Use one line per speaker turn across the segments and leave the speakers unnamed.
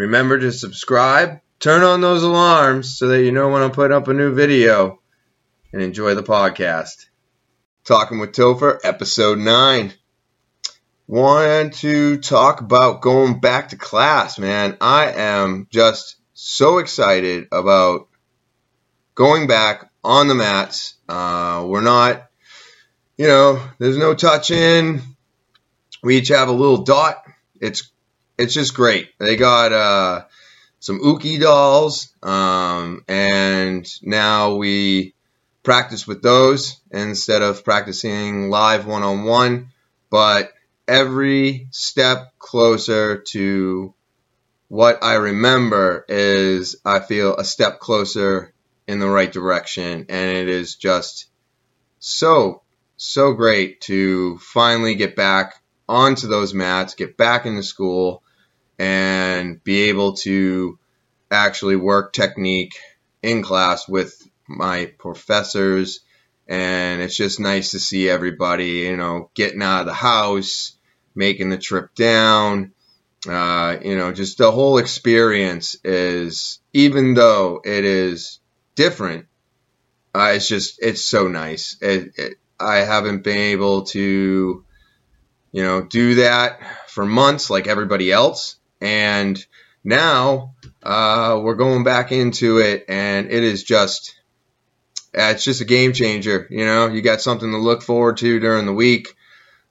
Remember to subscribe, turn on those alarms so that you know when I put up a new video, and enjoy the podcast. Talking with Topher, episode 9. Want to talk about going back to class, man. I am just so excited about going back on the mats. Uh, we're not, you know, there's no touching. We each have a little dot. It's it's just great. They got uh, some Uki dolls, um, and now we practice with those instead of practicing live one on one. But every step closer to what I remember is I feel a step closer in the right direction, and it is just so so great to finally get back onto those mats, get back into school, and be able to actually work technique in class with my professors. And it's just nice to see everybody, you know, getting out of the house, making the trip down. Uh, you know, just the whole experience is, even though it is different, uh, it's just, it's so nice. It, it, I haven't been able to, you know, do that for months like everybody else. And now uh, we're going back into it, and it is just it's just a game changer. You know, you got something to look forward to during the week.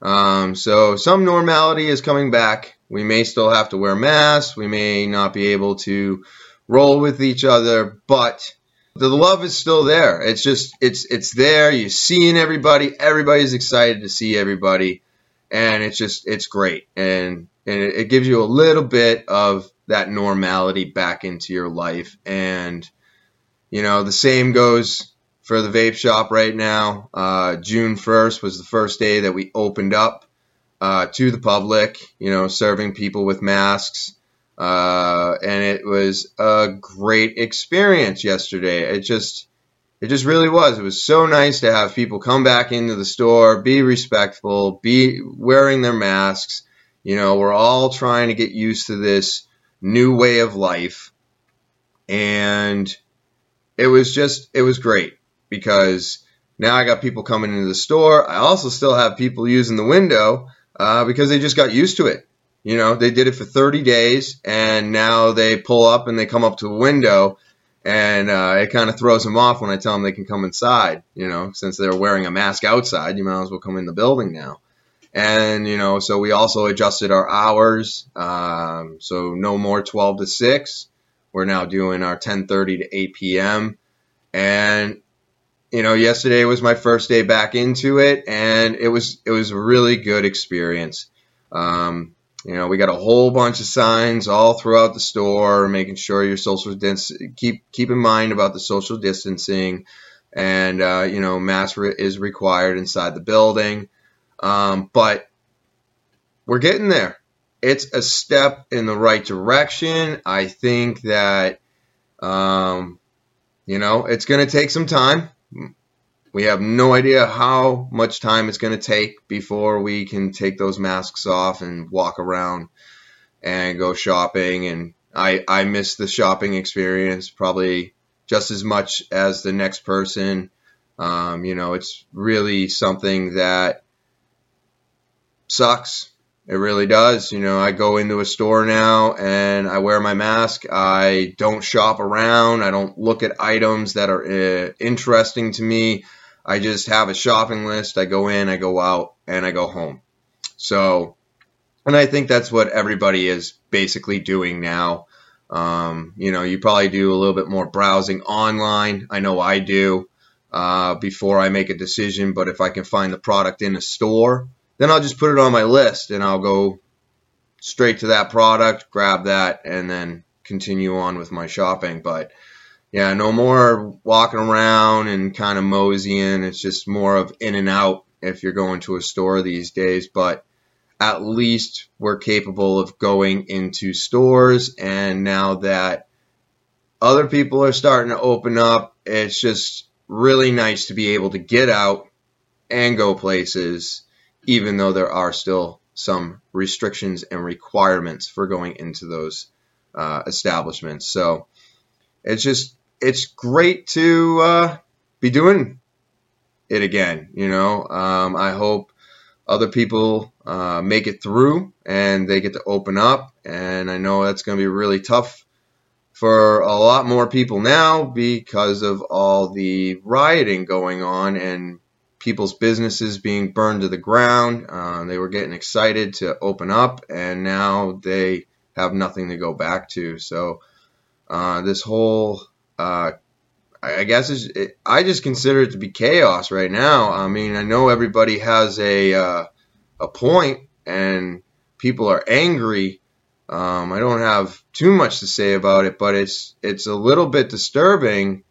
Um, so some normality is coming back. We may still have to wear masks. We may not be able to roll with each other, but the love is still there. It's just it's it's there. You're seeing everybody. Everybody's excited to see everybody, and it's just it's great. And and it, it gives you a little bit of that normality back into your life. And, you know, the same goes for the vape shop right now. Uh, June 1st was the first day that we opened up uh, to the public, you know, serving people with masks. Uh, and it was a great experience yesterday. It just, it just really was. It was so nice to have people come back into the store, be respectful, be wearing their masks, you know, we're all trying to get used to this new way of life. And it was just, it was great because now I got people coming into the store. I also still have people using the window uh, because they just got used to it. You know, they did it for 30 days and now they pull up and they come up to the window and uh, it kind of throws them off when I tell them they can come inside. You know, since they're wearing a mask outside, you might as well come in the building now and you know so we also adjusted our hours um, so no more 12 to 6 we're now doing our 10.30 to 8 p.m and you know yesterday was my first day back into it and it was it was a really good experience. Um, you know we got a whole bunch of signs all throughout the store making sure your social distance keep keep in mind about the social distancing. And uh, you know mask is required inside the building um, but we're getting there. It's a step in the right direction. I think that, um, you know, it's going to take some time. We have no idea how much time it's going to take before we can take those masks off and walk around and go shopping. And I, I miss the shopping experience probably just as much as the next person. Um, you know, it's really something that sucks. It really does. You know, I go into a store now and I wear my mask. I don't shop around. I don't look at items that are uh, interesting to me. I just have a shopping list. I go in, I go out, and I go home. So, and I think that's what everybody is basically doing now. Um, you know, you probably do a little bit more browsing online. I know I do uh, before I make a decision, but if I can find the product in a store, then I'll just put it on my list and I'll go straight to that product, grab that, and then continue on with my shopping. But yeah, no more walking around and kind of moseying. It's just more of in and out if you're going to a store these days. But at least we're capable of going into stores. And now that other people are starting to open up, it's just really nice to be able to get out and go places even though there are still some restrictions and requirements for going into those uh, establishments. So it's just it's great to uh, be doing it again. You know, um, I hope other people uh, make it through and they get to open up. And I know that's going to be really tough for a lot more people now because of all the rioting going on and people's businesses being burned to the ground. Uh, they were getting excited to open up, and now they have nothing to go back to. So uh, this whole, uh, I guess, it, I just consider it to be chaos right now. I mean, I know everybody has a uh, a point, and people are angry. Um, I don't have too much to say about it, but it's it's a little bit disturbing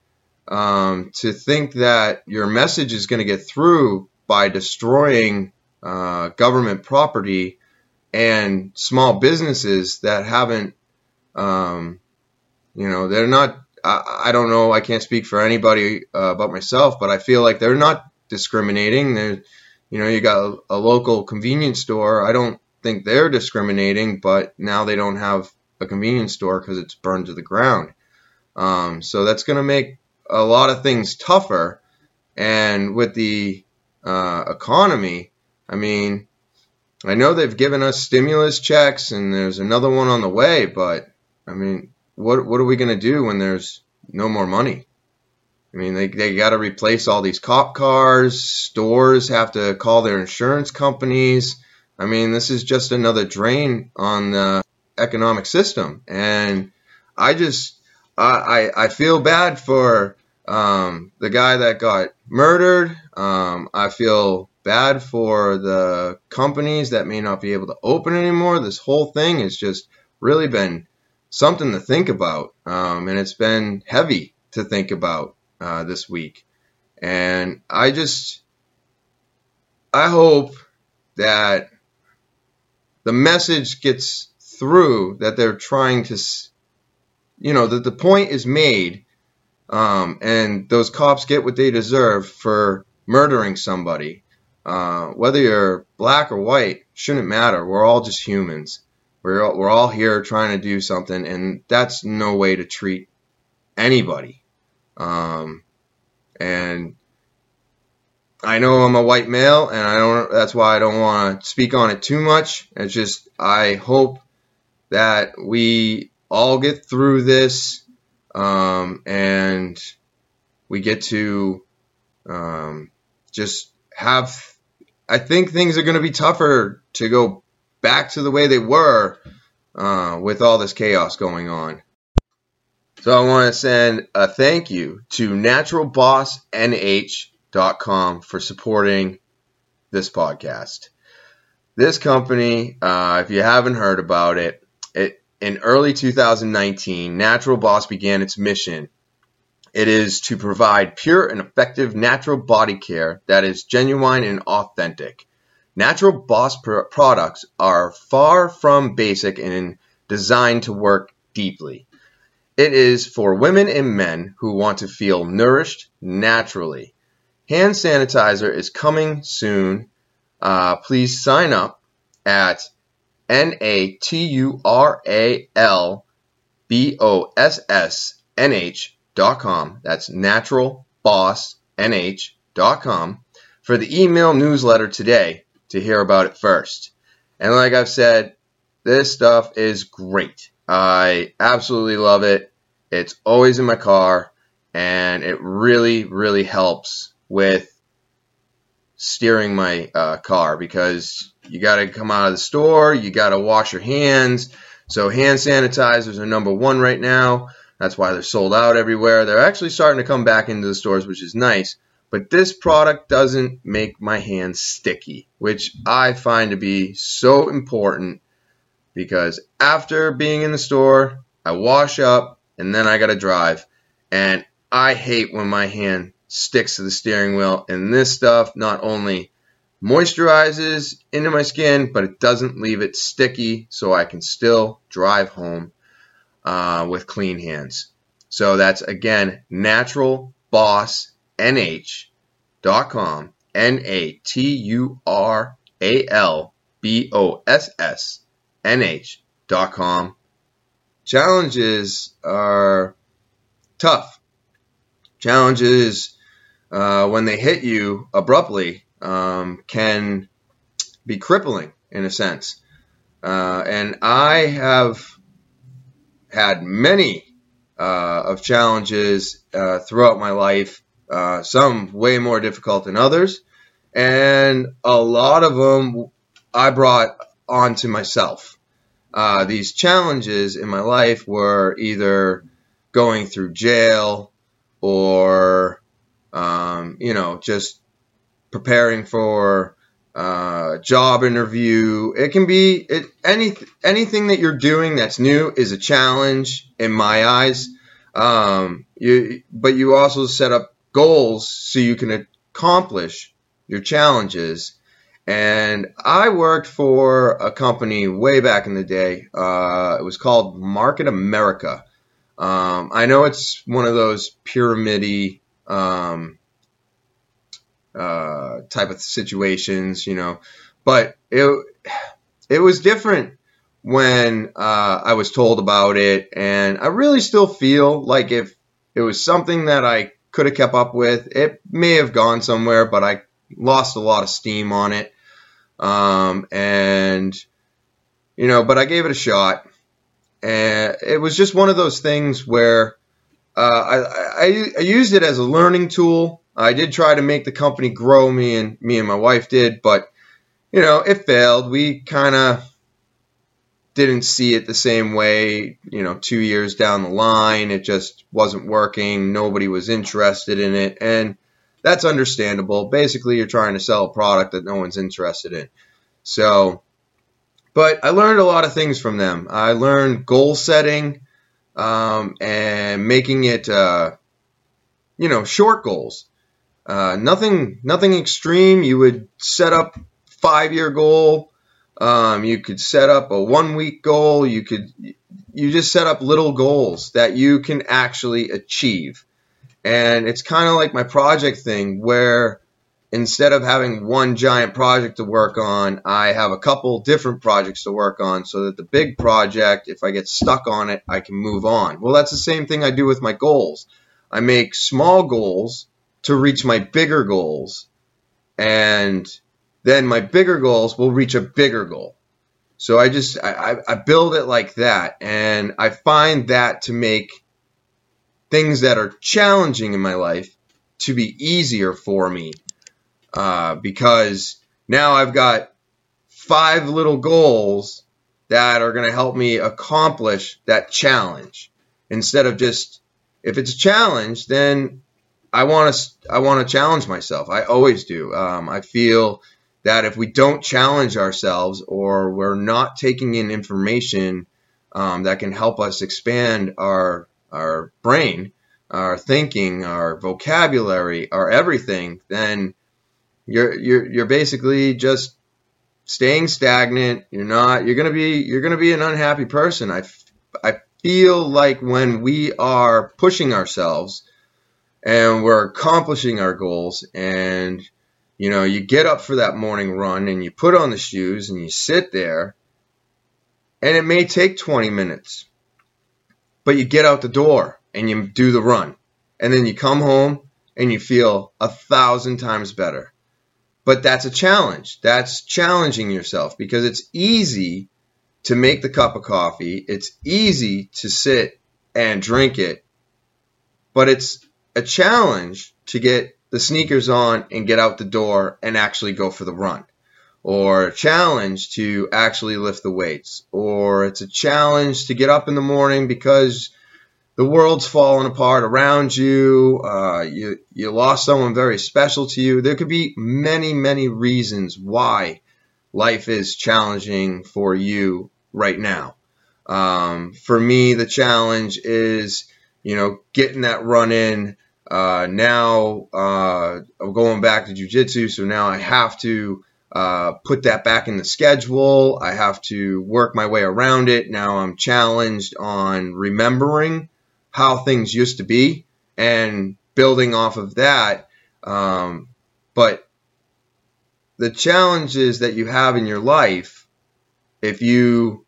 um, to think that your message is going to get through by destroying uh, government property and small businesses that haven't, um, you know, they're not. I, I, don't know. I can't speak for anybody uh, but myself, but I feel like they're not discriminating. They're, you know, you got a, a local convenience store. I don't think they're discriminating, but now they don't have a convenience store because it's burned to the ground. Um, so that's going to make a lot of things tougher. And with the uh, economy, I mean, I know they've given us stimulus checks and there's another one on the way, but I mean, what what are we going to do when there's no more money? I mean, they, they got to replace all these cop cars. Stores have to call their insurance companies. I mean, this is just another drain on the economic system. And I just, I, I feel bad for um, the guy that got murdered. Um, I feel bad for the companies that may not be able to open anymore. This whole thing has just really been something to think about, um, and it's been heavy to think about uh, this week. And I just, I hope that the message gets through that they're trying to, you know, that the point is made um, and those cops get what they deserve for murdering somebody. Uh, whether you're black or white shouldn't matter. We're all just humans. We're all, we're all here trying to do something, and that's no way to treat anybody. Um, and I know I'm a white male, and I don't. That's why I don't want to speak on it too much. It's just I hope that we all get through this um, and we get to um, just have. I think things are going to be tougher to go back to the way they were uh, with all this chaos going on. So I want to send a thank you to naturalbossnh.com for supporting this podcast. This company, uh, if you haven't heard about it, it in early 2019, Natural Boss began its mission. It is to provide pure and effective natural body care that is genuine and authentic. Natural Boss pr- products are far from basic and designed to work deeply. It is for women and men who want to feel nourished naturally. Hand sanitizer is coming soon. Uh, please sign up at N A T U R A L B O S S N H dot com. That's naturalbossnh dot com for the email newsletter today to hear about it first. And like I've said, this stuff is great. I absolutely love it. It's always in my car and it really, really helps with steering my uh, car because you got to come out of the store, you got to wash your hands. So hand sanitizers are number one right now. That's why they're sold out everywhere. They're actually starting to come back into the stores, which is nice. But this product doesn't make my hands sticky, which I find to be so important because after being in the store, I wash up and then I got to drive. And I hate when my hand sticks to the steering wheel. And this stuff not only moisturizes into my skin, but it doesn't leave it sticky, so I can still drive home uh, with clean hands. So that's again naturalbossnh.com, N A T U R A L B O S S N H.com challenges are tough. Challenges, uh, when they hit you abruptly, um, can be crippling in a sense. Uh, and I have had many uh, of challenges uh, throughout my life, uh, some way more difficult than others. And a lot of them I brought onto myself. Uh, these challenges in my life were either going through jail or, um, you know, just preparing for uh, job interview. It can be it, any anything that you're doing that's new is a challenge in my eyes. Um, you, but you also set up goals so you can accomplish your challenges. And I worked for a company way back in the day. Uh, it was called Market America. Um, I know it's one of those pyramidy um, uh, type of situations, you know. But it it was different when uh, I was told about it, and I really still feel like if it was something that I could have kept up with, it may have gone somewhere, but I lost a lot of steam on it. Um, and you know, but I gave it a shot, and it was just one of those things where uh, I, I, I used it as a learning tool I did try to make the company grow. Me and me and my wife did, but you know, it failed. We kind of didn't see it the same way. You know, two years down the line, it just wasn't working. Nobody was interested in it, and that's understandable. Basically, you're trying to sell a product that no one's interested in. So, but I learned a lot of things from them. I learned goal setting um, and making it, uh, you know, short goals. Uh, nothing, nothing extreme. You would set up five year goal. Um, you could set up a one week goal. You could, you just set up little goals that you can actually achieve. And it's kind of like my project thing where instead of having one giant project to work on, I have a couple different projects to work on so that the big project, if I get stuck on it, I can move on. Well, that's the same thing I do with my goals. I make small goals to reach my bigger goals. And then my bigger goals will reach a bigger goal. So I just, I, I build it like that. And I find that to make things that are challenging in my life to be easier for me. Uh, because now I've got five little goals that are going to help me accomplish that challenge instead of just if it's a challenge then I want to I want to challenge myself. I always do. Um, I feel that if we don't challenge ourselves or we're not taking in information um, that can help us expand our our brain, our thinking, our vocabulary, our everything, then you're you're you're basically just staying stagnant. You're not. You're gonna be you're gonna be an unhappy person. I I feel like when we are pushing ourselves and we're accomplishing our goals. And you know you get up for that morning run and you put on the shoes and you sit there and it may take 20 minutes but you get out the door and you do the run. And then you come home and you feel a thousand times better. But that's a challenge. That's challenging yourself because it's easy to make the cup of coffee. It's easy to sit and drink it but it's a challenge to get the sneakers on and get out the door and actually go for the run. Or a challenge to actually lift the weights. Or it's a challenge to get up in the morning because the world's falling apart around you. Uh, you you lost someone very special to you. There could be many many reasons why life is challenging for you right now. Um, for me, the challenge is you know getting that run in uh, now uh, I'm going back to jujitsu, so now I have to uh, put that back in the schedule. I have to work my way around it. Now I'm challenged on remembering how things used to be and building off of that. Um, but the challenges that you have in your life, if you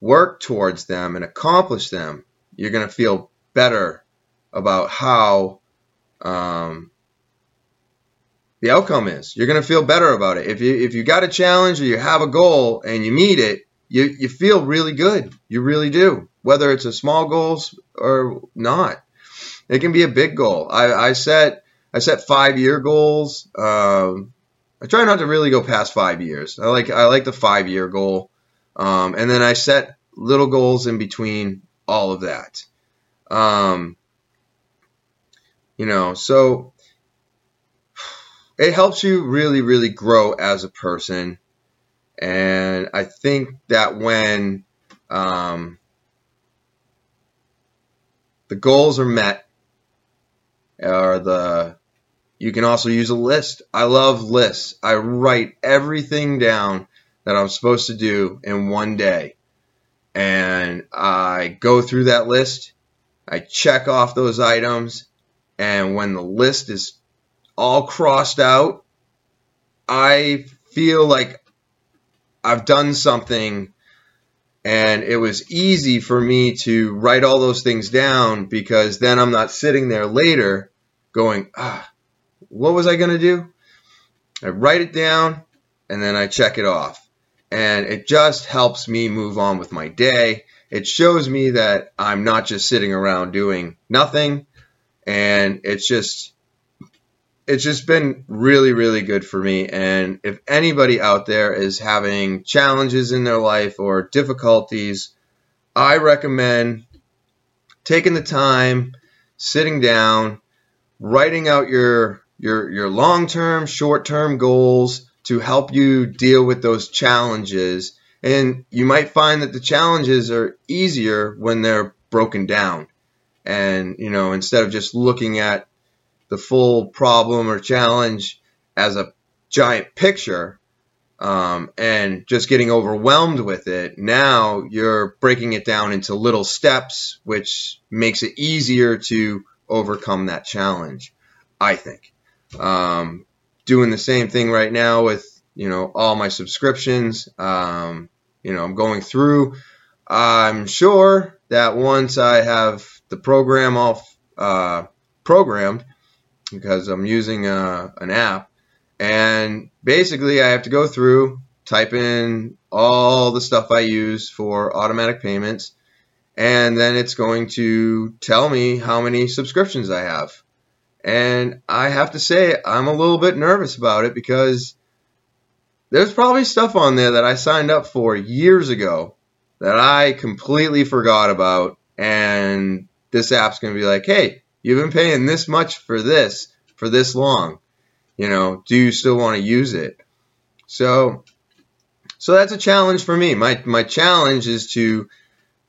work towards them and accomplish them, you're going to feel better about how um, the outcome is. You're going to feel better about it. If you if you got a challenge or you have a goal and you meet it, you you feel really good. You really do. Whether it's a small goals or not, it can be a big goal. I, I set I set five year goals. Um, I try not to really go past five years. I like I like the five year goal, um, and then I set little goals in between all of that. Um, you know, so it helps you really, really grow as a person. And I think that when um, the goals are met, or the you can also use a list. I love lists. I write everything down that I'm supposed to do in one day. And I go through that list. I check off those items. And when the list is all crossed out, I feel like I've done something and it was easy for me to write all those things down because then I'm not sitting there later going, ah, what was I going to do? I write it down and then I check it off. And it just helps me move on with my day. It shows me that I'm not just sitting around doing nothing. And it's just, it's just been really, really good for me. And if anybody out there is having challenges in their life or difficulties, I recommend taking the time, sitting down, writing out your your your long-term, short-term goals to help you deal with those challenges. And you might find that the challenges are easier when they're broken down. And, you know, instead of just looking at the full problem or challenge as a giant picture um, and just getting overwhelmed with it, now you're breaking it down into little steps, which makes it easier to overcome that challenge, I think. Um, doing the same thing right now with, you know, all my subscriptions. Um, you know, I'm going through. I'm sure that once I have the program all uh, programmed, because I'm using a, uh, an app, and basically I have to go through, type in all the stuff I use for automatic payments, and then it's going to tell me how many subscriptions I have. And I have to say, I'm a little bit nervous about it because there's probably stuff on there that I signed up for years ago that I completely forgot about. And this app's going to be like, hey, you've been paying this much for this for this long. You know, do you still want to use it? So, so that's a challenge for me. My, my challenge is to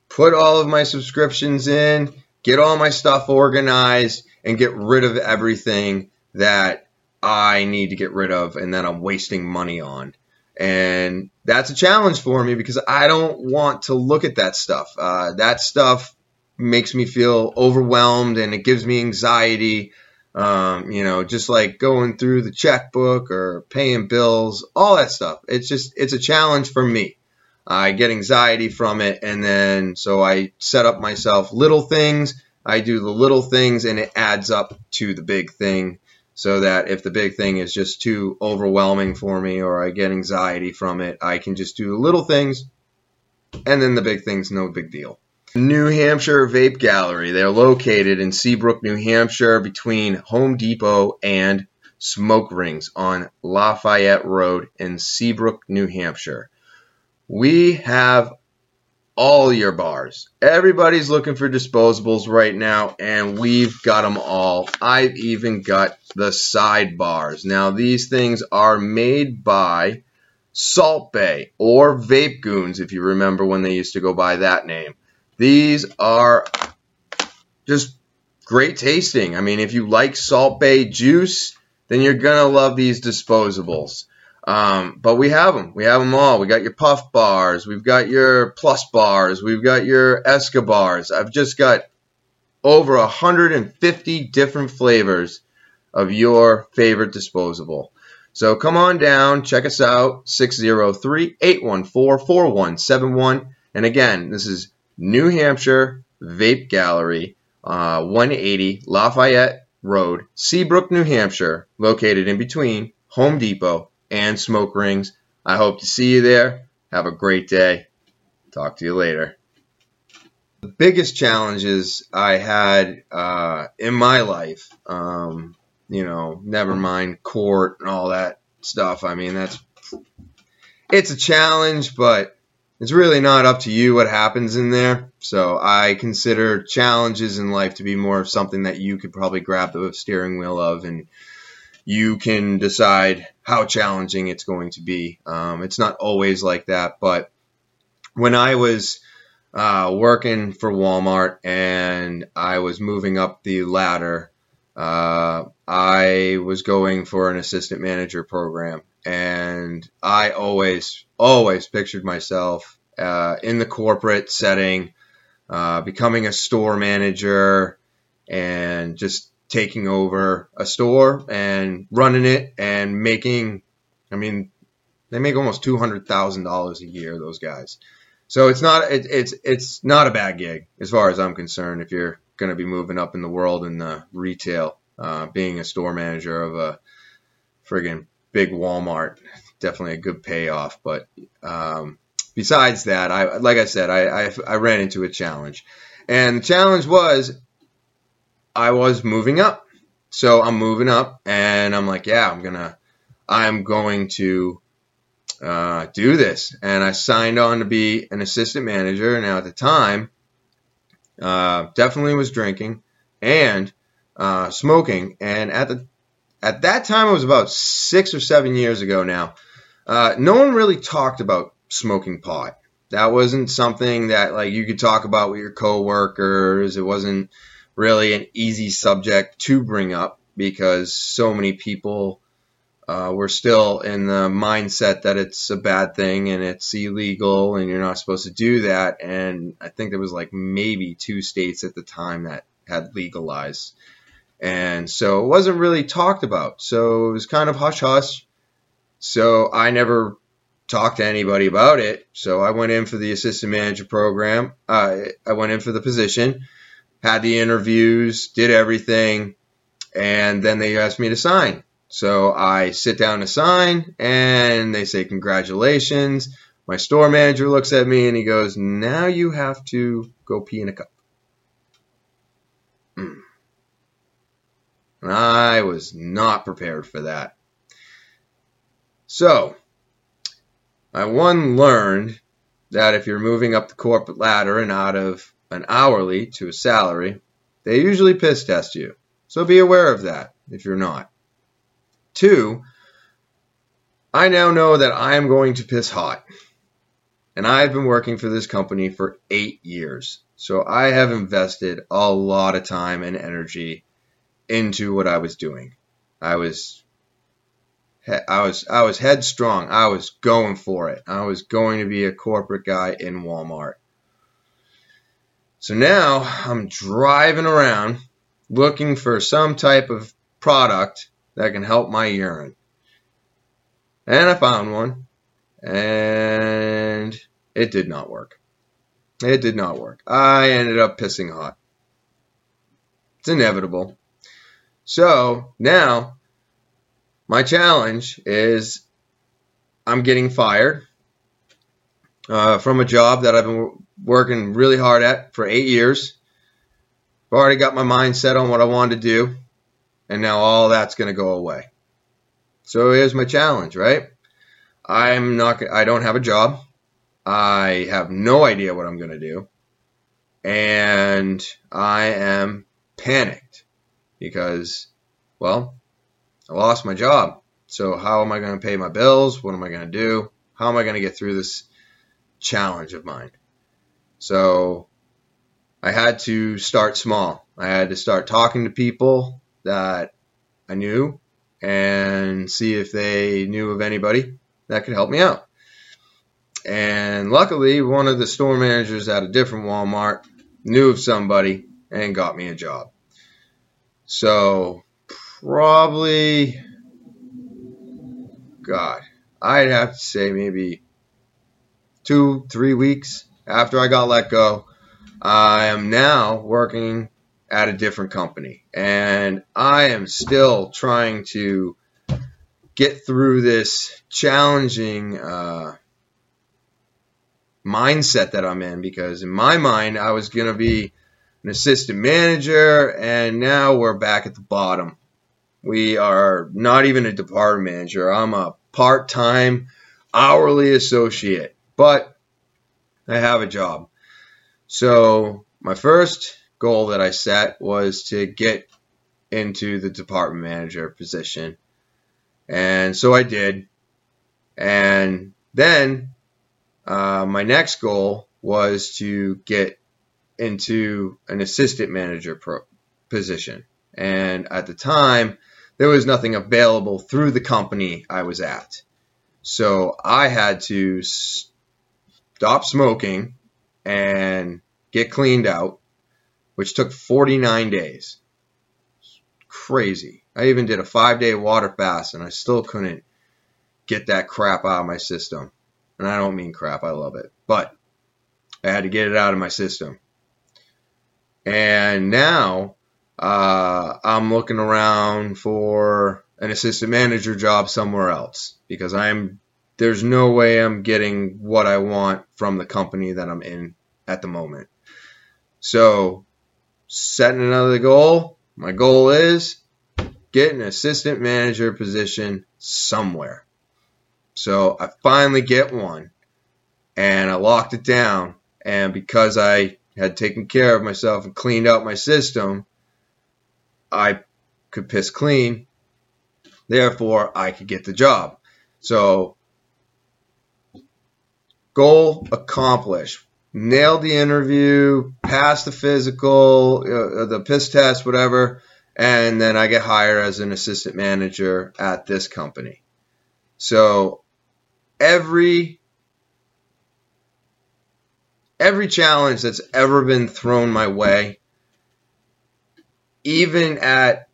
put all of my subscriptions in, get all my stuff organized, and get rid of everything that I need to get rid of and that I'm wasting money on. And that's a challenge for me because I don't want to look at that stuff. Uh, that stuff makes me feel overwhelmed and it gives me anxiety. Um, you know, just like going through the checkbook or paying bills, all that stuff. It's just, it's a challenge for me. I get anxiety from it. And then, so I set up myself little things I do the little things and it adds up to the big thing so that if the big thing is just too overwhelming for me or I get anxiety from it, I can just do the little things and then the big thing's no big deal. New Hampshire Vape Gallery. They're located in Seabrook, New Hampshire between Home Depot and Smoke Rings on Lafayette Road in Seabrook, New Hampshire. We have all your bars. Everybody's looking for disposables right now, and we've got them all. I've even got the side bars. Now, these things are made by Salt Bae or Vape Goons, if you remember when they used to go by that name. These are just great tasting. I mean, if you like Salt Bae juice, then you're going to love these disposables. Um, but we have them. We have them all. We got your puff bars. We've got your plus bars. We've got your Escobars. I've just got over 150 different flavors of your favorite disposable. So come on down, check us out, 603 814 4171. And again, this is New Hampshire Vape Gallery, uh, 180 Lafayette Road, Seabrook, New Hampshire, located in between Home Depot and Smoke Rings. I hope to see you there. Have a great day. Talk to you later. The biggest challenges I had uh, in my life, um, you know, never mind court and all that stuff. I mean, that's it's a challenge, but it's really not up to you what happens in there. So I consider challenges in life to be more of something that you could probably grab the steering wheel of and you can decide how challenging it's going to be. Um, it's not always like that, but when I was uh, working for Walmart and I was moving up the ladder, uh, I was going for an assistant manager program. And I always, always pictured myself uh, in the corporate setting, uh, becoming a store manager and just taking over a store and running it and making, I mean, they make almost two hundred thousand dollars a year. Those guys. So it's not it, it's it's not a bad gig as far as I'm concerned. If you're going to be moving up in the world in the retail, uh, being a store manager of a friggin' big Walmart, definitely a good payoff. But um, besides that, I like I said, I, I I ran into a challenge, and the challenge was I was moving up. So I'm moving up, and I'm like, yeah, I'm gonna, I'm going to uh, do this. And I signed on to be an assistant manager. Now at the time, uh, definitely was drinking and uh, smoking. And at the at that time, it was about six or seven years ago now. Uh, no one really talked about smoking pot. That wasn't something that like you could talk about with your coworkers. It wasn't really an easy subject to bring up because so many people uh, were still in the mindset that it's a bad thing and it's illegal and you're not supposed to do that. And I think there was like maybe two states at the time that had legalized. And so it wasn't really talked about. So it was kind of hush hush. So I never talked to anybody about it. So I went in for the assistant manager program. I went in for the position had the interviews, did everything, and then they asked me to sign. So I sit down to sign, and they say, Congratulations. My store manager looks at me and he goes, Now you have to go pee in a cup. And I was not prepared for that. So, I one learned that if you're moving up the corporate ladder and out of an hourly to a salary, they usually piss test you. So be aware of that if you're not. Two, I now know that I am going to piss hot. And I've been working for this company for eight years. So I have invested a lot of time and energy into what I was doing. I was I was I was headstrong. I was going for it. I was going to be a corporate guy in Walmart. So now I'm driving around looking for some type of product that can help my urine. And I found one, and it did not work. It did not work. I ended up pissing hot. It's inevitable. So now my challenge is I'm getting fired uh, from a job that I've been working really hard at for eight years. I've already got my mind set on what I wanted to do, and now all that's going to go away. So here's my challenge, right? I'm not. I don't have a job. I have no idea what I'm going to do, and I am panicked because, well, I lost my job. So how am I going to pay my bills? What am I going to do? How am I going to get through this challenge of mine? So I had to start small. I had to start talking to people that I knew and see if they knew of anybody that could help me out. And luckily, one of the store managers at a different Walmart knew of somebody and got me a job. So, probably, God, I'd have to say maybe two, three weeks after I got let go, I am now working at a different company. And I am still trying to get through this challenging uh, mindset that I'm in because in my mind, I was going to be an assistant manager, and now we're back at the bottom. We are not even a department manager. I'm a part time hourly associate, but I have a job. So, my first goal that I set was to get into the department manager position. And so I did. And then uh, my next goal was to get into an assistant manager pro- position. And at the time, there was nothing available through the company I was at. So I had to stop smoking and get cleaned out, which took 49 days. Crazy. I even did a five day water fast and I still couldn't get that crap out of my system. And I don't mean crap, I love it. But I had to get it out of my system. And now uh, I'm looking around for an assistant manager job somewhere else because I'm there's no way I'm getting what I want from the company that I'm in at the moment. So, setting another goal. My goal is get an assistant manager position somewhere. So I finally get one and I locked it down. And because I had taken care of myself and cleaned out my system, I could piss clean. Therefore, I could get the job. So, goal accomplished. Nailed the interview, passed the physical, uh, the piss test, whatever, and then I get hired as an assistant manager at this company. So, every every challenge that's ever been thrown my way, even at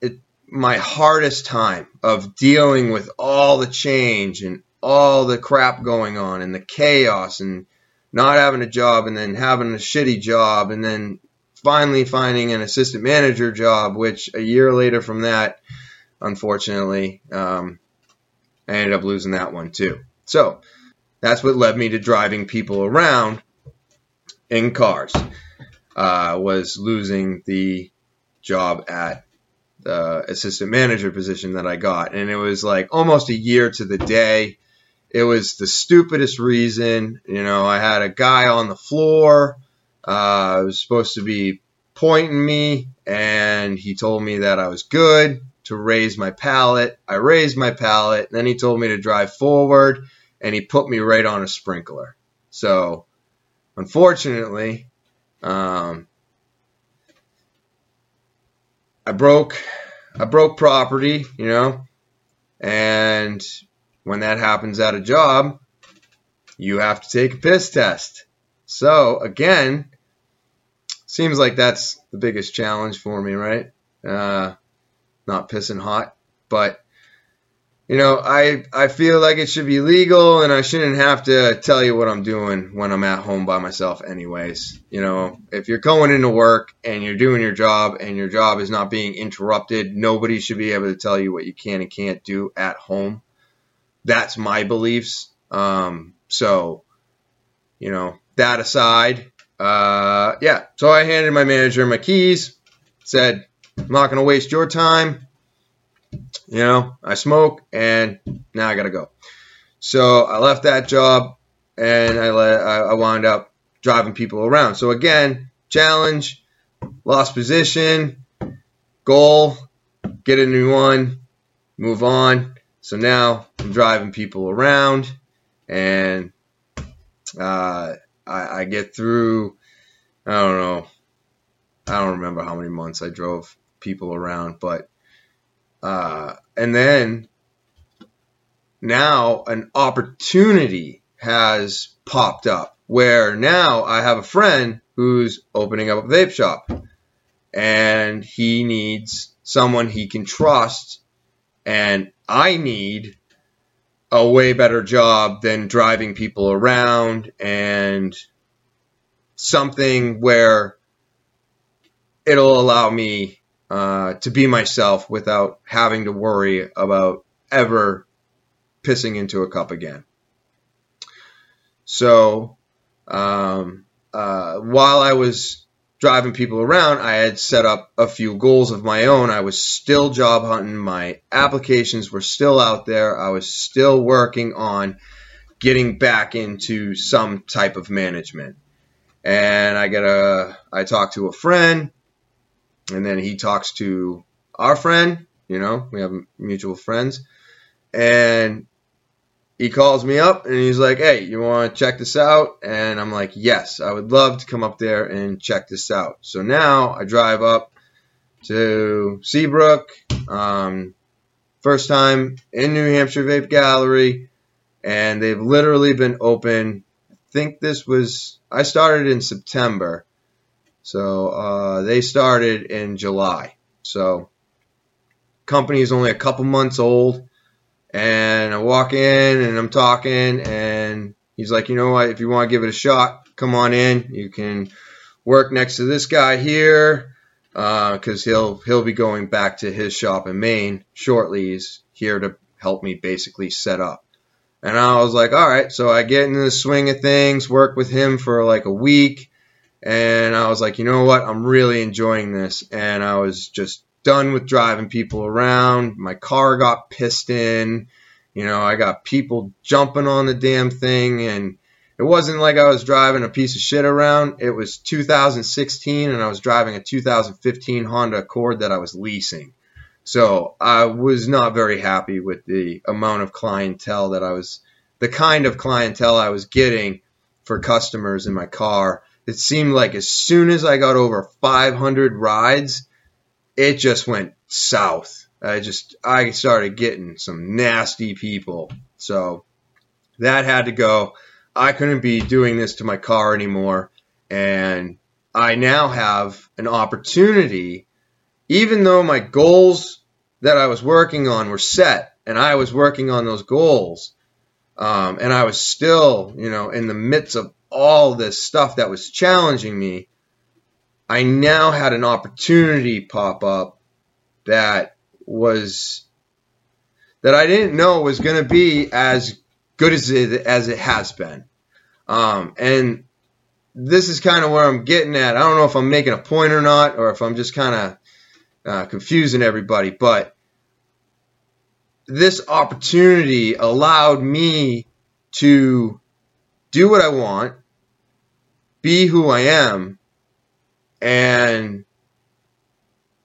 it, my hardest time of dealing with all the change and all the crap going on and the chaos and not having a job and then having a shitty job and then finally finding an assistant manager job, which a year later from that, unfortunately, um, I ended up losing that one too. So that's what led me to driving people around in cars. Uh, was losing the job at the assistant manager position that I got, and it was like almost a year to the day. It was the stupidest reason. You know, I had a guy on the floor. Uh, was supposed to be pointing me, and he told me that I was good to raise my pallet. I raised my pallet. and Then he told me to drive forward and he put me right on a sprinkler. So, unfortunately, um, I broke I broke property, you know, and when that happens at a job, you have to take a piss test. So again, seems like that's the biggest challenge for me, right? Uh, not pissing hot. But you know, I I feel like it should be legal, and I shouldn't have to tell you what I'm doing when I'm at home by myself, anyways. You know, if you're going into work and you're doing your job, and your job is not being interrupted, nobody should be able to tell you what you can and can't do at home. That's my beliefs. Um, so, you know, that aside, uh, yeah. So I handed my manager my keys, said, "I'm not going to waste your time." You know, I smoke and now I got to go. So I left that job and I let I I wound up driving people around. So again, challenge, lost position, goal, get a new one, move on. So now I'm driving people around and uh, I, I get through. I don't know. I don't remember how many months I drove people around, but uh, and then now an opportunity has popped up where now I have a friend who's opening up a vape shop and he needs someone he can trust and I need a way better job than driving people around and something where it'll allow me uh, to be myself without having to worry about ever pissing into a cup again. So, um, uh, while I was driving people around, I had set up a few goals of my own. I was still job hunting. My applications were still out there. I was still working on getting back into some type of management. And I get a, I talked to a friend, and then he talks to our friend. You know, we have mutual friends, and he calls me up and he's like, "Hey, you want to check this out?" And I'm like, "Yes, I would love to come up there and check this out." So now I drive up to Seabrook, um, first time in New Hampshire Vape Gallery, and they've literally been open. I think this was I started in September, so uh, they started in July. So company is only a couple months old and I walk in and I'm talking, and he's like, you know what? If you want to give it a shot, come on in. You can work next to this guy here because uh, he'll he'll be going back to his shop in Maine shortly. He's here to help me basically set up. And I was like, all right. So I get into the swing of things, work with him for like a week. And I was like, you know what? I'm really enjoying this. And I was just done with driving people around. My car got pissed in. You know, I got people jumping on the damn thing, and it wasn't like I was driving a piece of shit around. It was 2016, and I was driving a 2015 Honda Accord that I was leasing. So I was not very happy with the amount of clientele that I was, the kind of clientele I was getting for customers in my car. It seemed like as soon as I got over 500 rides, it just went south. I just I started getting some nasty people. So that had to go. I couldn't be doing this to my car anymore and I now have an opportunity even though my goals that I was working on were set and I was working on those goals um, and I was still, you know, in the midst of all this stuff that was challenging me, I now had an opportunity pop up that was that I didn't know was going to be as good as it as it has been. Um, and this is kind of where I'm getting at. I don't know if I'm making a point or not, or if I'm just kind of uh, confusing everybody, but this opportunity allowed me to do what I want, be who I am, and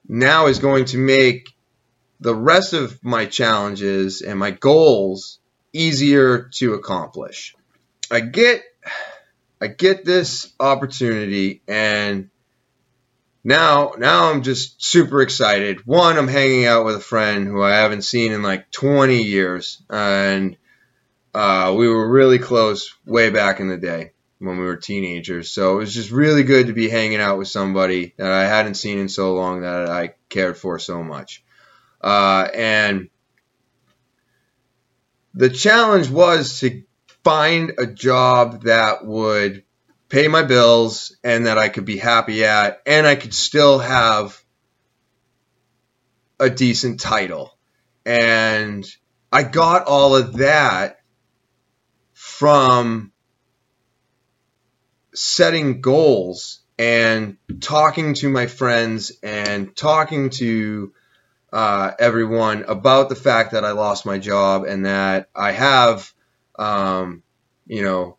now is going to make the rest of my challenges and my goals easier to accomplish. I get I get this opportunity and now now I'm just super excited. One, I'm hanging out with a friend who I haven't seen in like 20 years and uh, we were really close way back in the day when we were teenagers. So it was just really good to be hanging out with somebody that I hadn't seen in so long that I cared for so much. Uh, and the challenge was to find a job that would pay my bills and that I could be happy at, and I could still have a decent title. And I got all of that from setting goals and talking to my friends and talking to uh, everyone about the fact that I lost my job and that I have, um, you know,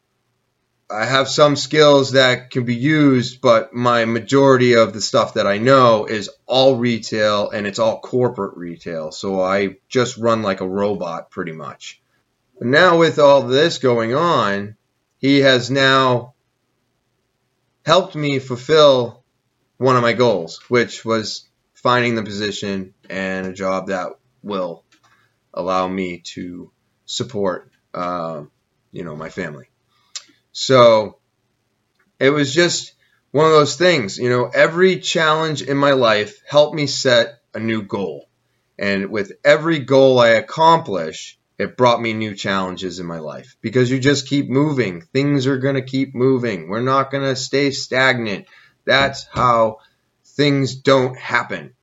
I have some skills that can be used, but my majority of the stuff that I know is all retail and it's all corporate retail. So I just run like a robot pretty much. But now with all this going on, he has now helped me fulfill one of my goals, which was finding the position and a job that will allow me to support, uh, you know, my family. So it was just one of those things, you know, every challenge in my life helped me set a new goal. And with every goal I accomplish, it brought me new challenges in my life because you just keep moving. Things are going to keep moving. We're not going to stay stagnant. That's how things don't happen.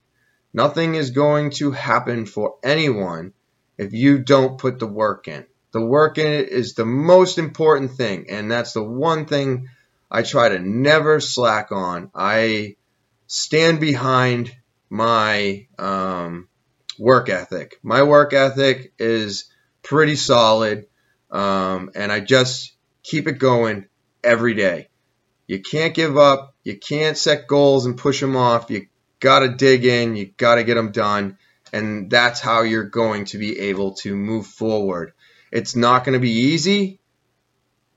Nothing is going to happen for anyone if you don't put the work in. The work in it is the most important thing, and that's the one thing I try to never slack on. I stand behind my um, work ethic. My work ethic is pretty solid, um, and I just keep it going every day. You can't give up. You can't set goals and push them off. You got to dig in. You got to get them done. And that's how you're going to be able to move forward. It's not going to be easy,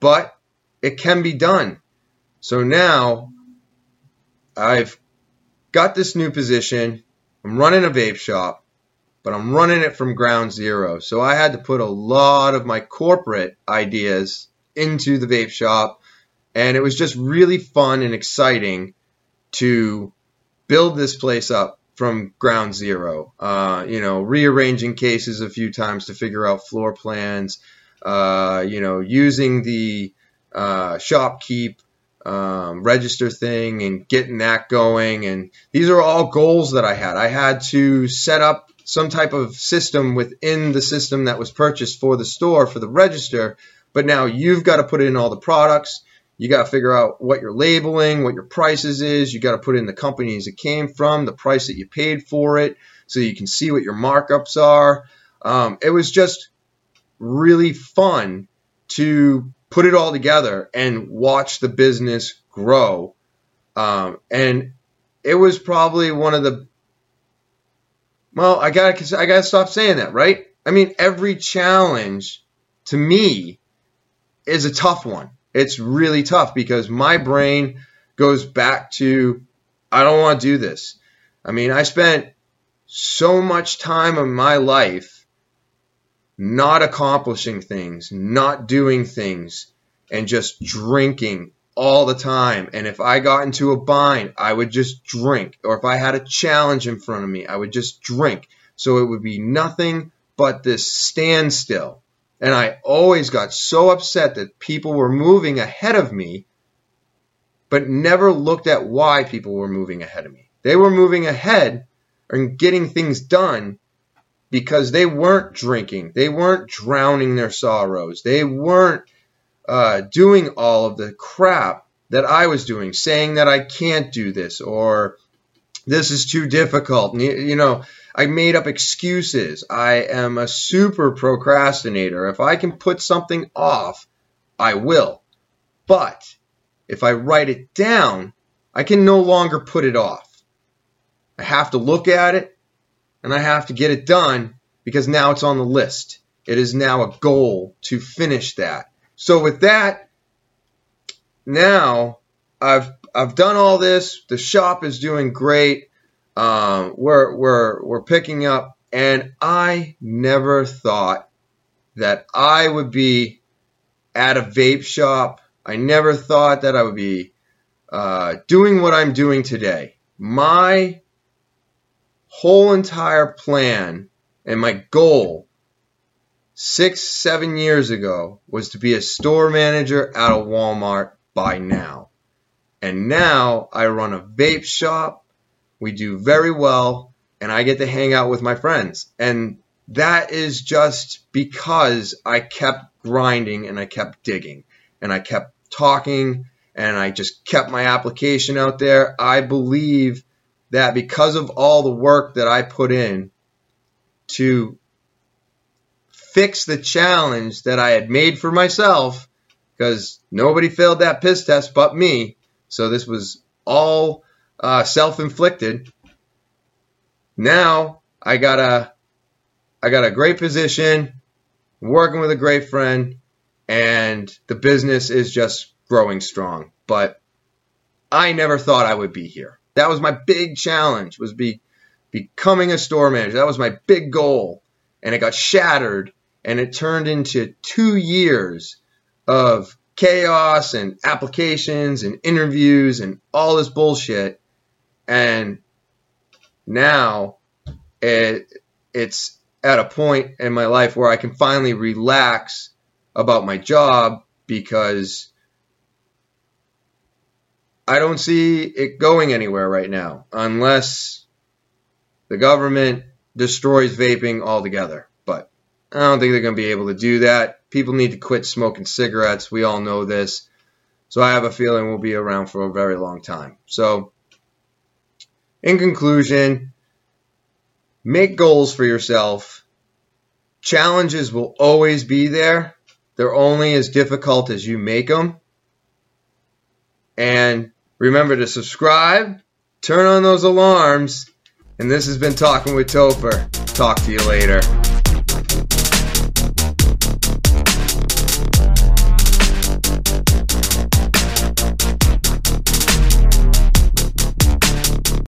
but it can be done. So now I've got this new position. I'm running a vape shop, but I'm running it from ground zero. So I had to put a lot of my corporate ideas into the vape shop. And it was just really fun and exciting to build this place up from ground zero. Uh, you know, rearranging cases a few times to figure out floor plans. Uh, you know, using the uh, shopkeep um, register thing and getting that going. And these are all goals that I had. I had to set up some type of system within the system that was purchased for the store for the register. But now you've got to put in all the products. You got to figure out what you're labeling, what your prices is. You got to put in the companies it came from, the price that you paid for it, so you can see what your markups are. Um, it was just really fun to put it all together and watch the business grow. Um, and it was probably one of the well, I gotta I gotta stop saying that, right? I mean, every challenge to me is a tough one. It's really tough because my brain goes back to I don't want to do this. I mean, I spent so much time in my life not accomplishing things, not doing things, and just drinking all the time. And if I got into a bind, I would just drink. Or if I had a challenge in front of me, I would just drink. So it would be nothing but this standstill. And I always got so upset that people were moving ahead of me, but never looked at why people were moving ahead of me. They were moving ahead and getting things done because they weren't drinking, they weren't drowning their sorrows, they weren't uh, doing all of the crap that I was doing, saying that I can't do this or this is too difficult. You know, I made up excuses. I am a super procrastinator. If I can put something off, I will. But if I write it down, I can no longer put it off. I have to look at it and I have to get it done because now it's on the list. It is now a goal to finish that. So with that, now I've I've done all this. The shop is doing great. Um, we're we're we're picking up, and I never thought that I would be at a vape shop. I never thought that I would be uh, doing what I'm doing today. My whole entire plan and my goal six, seven years ago was to be a store manager at a Walmart by now. And now I run a vape shop. We do very well, and I get to hang out with my friends. And that is just because I kept grinding and I kept digging and I kept talking and I just kept my application out there. I believe that because of all the work that I put in to fix the challenge that I had made for myself, because nobody failed that piss test but me, so this was all uh, self-inflicted. Now I got a, I got a great position, working with a great friend, and the business is just growing strong. But I never thought I would be here. That was my big challenge was be becoming a store manager. That was my big goal. And it got shattered and it turned into 2 years of chaos and applications and interviews and all this bullshit. And now it it's at a point in my life where I can finally relax about my job because I don't see it going anywhere right now unless the government destroys vaping altogether. I don't think they're going to be able to do that. People need to quit smoking cigarettes. We all know this. So I have a feeling we'll be around for a very long time. So, in conclusion, make goals for yourself. Challenges will always be there. They're only as difficult as you make them. And remember to subscribe, turn on those alarms. And this has been Talking with Topher. Talk to you later.